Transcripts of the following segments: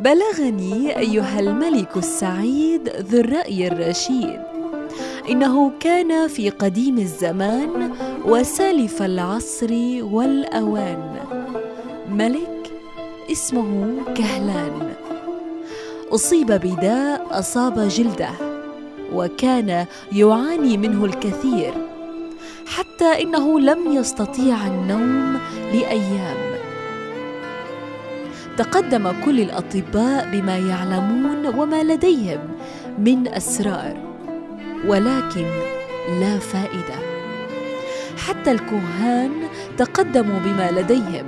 بلغني أيها الملك السعيد ذو الرأي الرشيد. إنه كان في قديم الزمان وسالف العصر والأوان. ملك اسمه كهلان. أصيب بداء أصاب جلده وكان يعاني منه الكثير حتى إنه لم يستطيع النوم لأيام. تقدم كل الأطباء بما يعلمون وما لديهم من أسرار ولكن لا فائدة. حتى الكهان تقدموا بما لديهم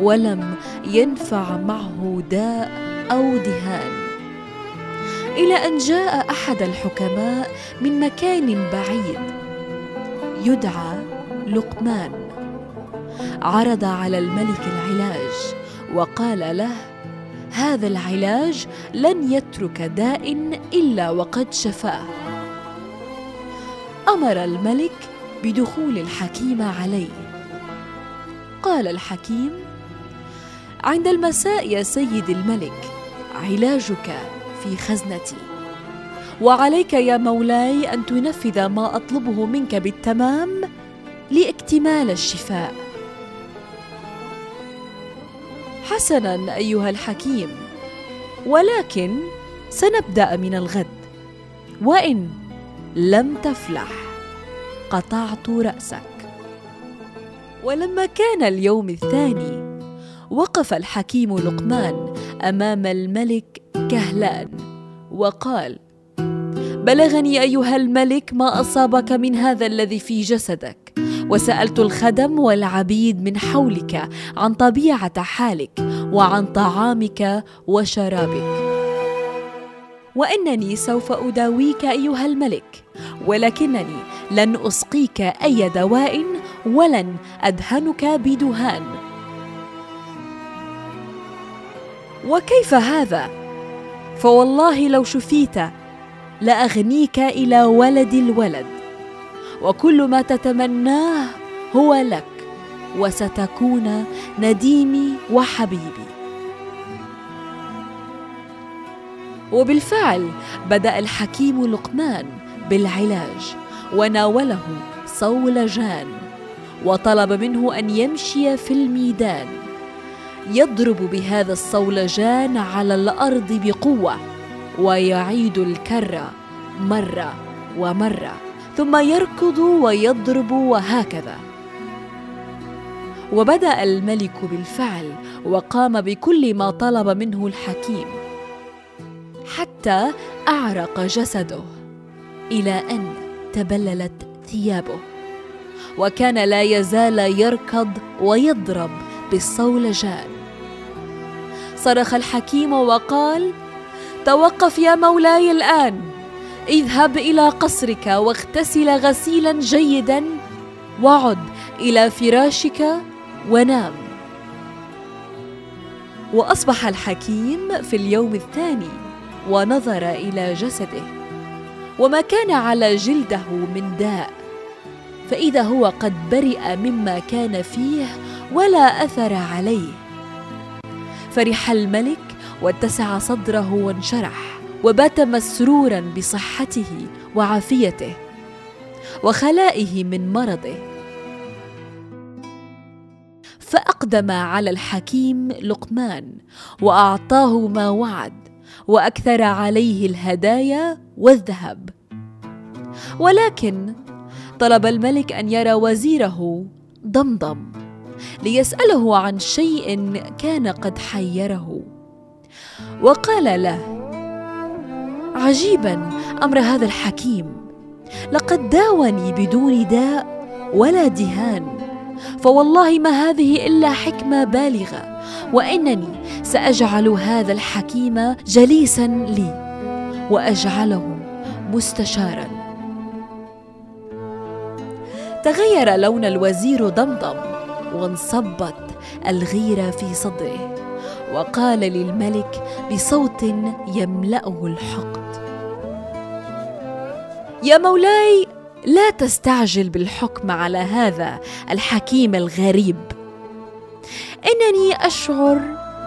ولم ينفع معه داء أو دهان. إلى أن جاء أحد الحكماء من مكان بعيد يدعى لقمان. عرض على الملك العلاج وقال له هذا العلاج لن يترك داء إلا وقد شفاه. أمر الملك بدخول الحكيم عليه. قال الحكيم عند المساء يا سيد الملك علاجك في خزنتي. وعليك يا مولاي أن تنفذ ما أطلبه منك بالتمام لإكتمال الشفاء. حسنا أيها الحكيم. ولكن سنبدأ من الغد. وإن لم تفلح قطعت رأسك. ولما كان اليوم الثاني وقف الحكيم لقمان أمام الملك كهلان وقال بلغني أيها الملك ما أصابك من هذا الذي في جسدك. وسألت الخدم والعبيد من حولك عن طبيعة حالك وعن طعامك وشرابك. وإنني سوف أداويك أيها الملك ولكنني لن أسقيك أي دواء ولن أدهنك بدهان. وكيف هذا؟ فوالله لو شفيت لأغنيك إلى ولد الولد. وكل ما تتمناه هو لك وستكون نديمي وحبيبي. وبالفعل بدأ الحكيم لقمان بالعلاج وناوله صولجان وطلب منه أن يمشي في الميدان. يضرب بهذا الصولجان على الأرض بقوة ويعيد الكره مرة ومرة. ثم يركض ويضرب وهكذا. وبدأ الملك بالفعل وقام بكل ما طلب منه الحكيم حتى أعرق جسده إلى أن تبللت ثيابه. وكان لا يزال يركض ويضرب بالصولجان. صرخ الحكيم وقال توقف يا مولاي الآن. اذهب إلى قصرك واغتسل غسيلا جيدا وعد إلى فراشك ونام. وأصبح الحكيم في اليوم الثاني ونظر إلى جسده. وما كان على جلده من داء فإذا هو قد برئ مما كان فيه ولا أثر عليه. فرح الملك واتسع صدره وانشرح. وبات مسرورا بصحته وعافيته وخلائه من مرضه. فأقدم على الحكيم لقمان وأعطاه ما وعد وأكثر عليه الهدايا والذهب. ولكن طلب الملك أن يرى وزيره ضمضم ليسأله عن شيء كان قد حيره. وقال له عجيبا أمر هذا الحكيم. لقد داوني بدون داء ولا دهان فوالله ما هذه إلا حكمة بالغة وإنني سأجعل هذا الحكيم جليسا لي وأجعله مستشارا. تغير لون الوزير ضمضم وانصبت الغيره في صدره وقال للملك بصوت يملأه الحقد يا مولاي لا تستعجل بالحكم على هذا الحكيم الغريب. إنني أشعر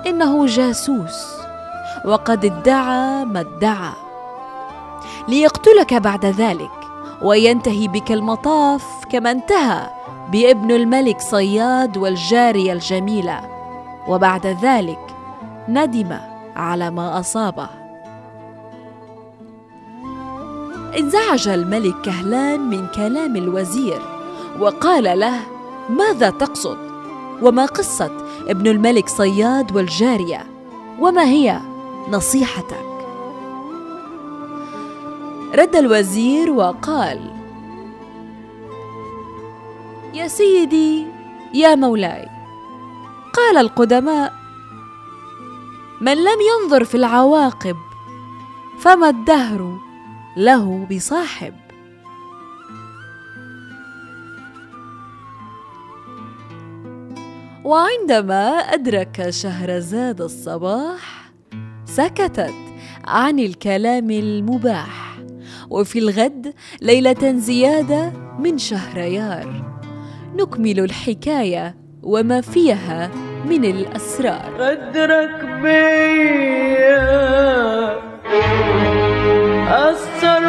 إنه جاسوس وقد ادعى ما ادعى. ليقتلك بعد ذلك وينتهي بك المطاف كما انتهى بابن الملك صياد والجارية الجميلة. وبعد ذلك ندم على ما أصابه. انزعج الملك كهلان من كلام الوزير وقال له ماذا تقصد؟ وما قصة ابن الملك صياد والجارية؟ وما هي نصيحتك؟ رد الوزير وقال يا سيدي يا مولاي. قال القدماء من لم ينظر في العواقب فما الدهر له بصاحب. وعندما أدرك شهرزاد الصباح سكتت عن الكلام المباح. وفي الغد ليلة زيادة من شهريار نكمل الحكاية وما فيها من الأسرار. غدرك بيا. أثر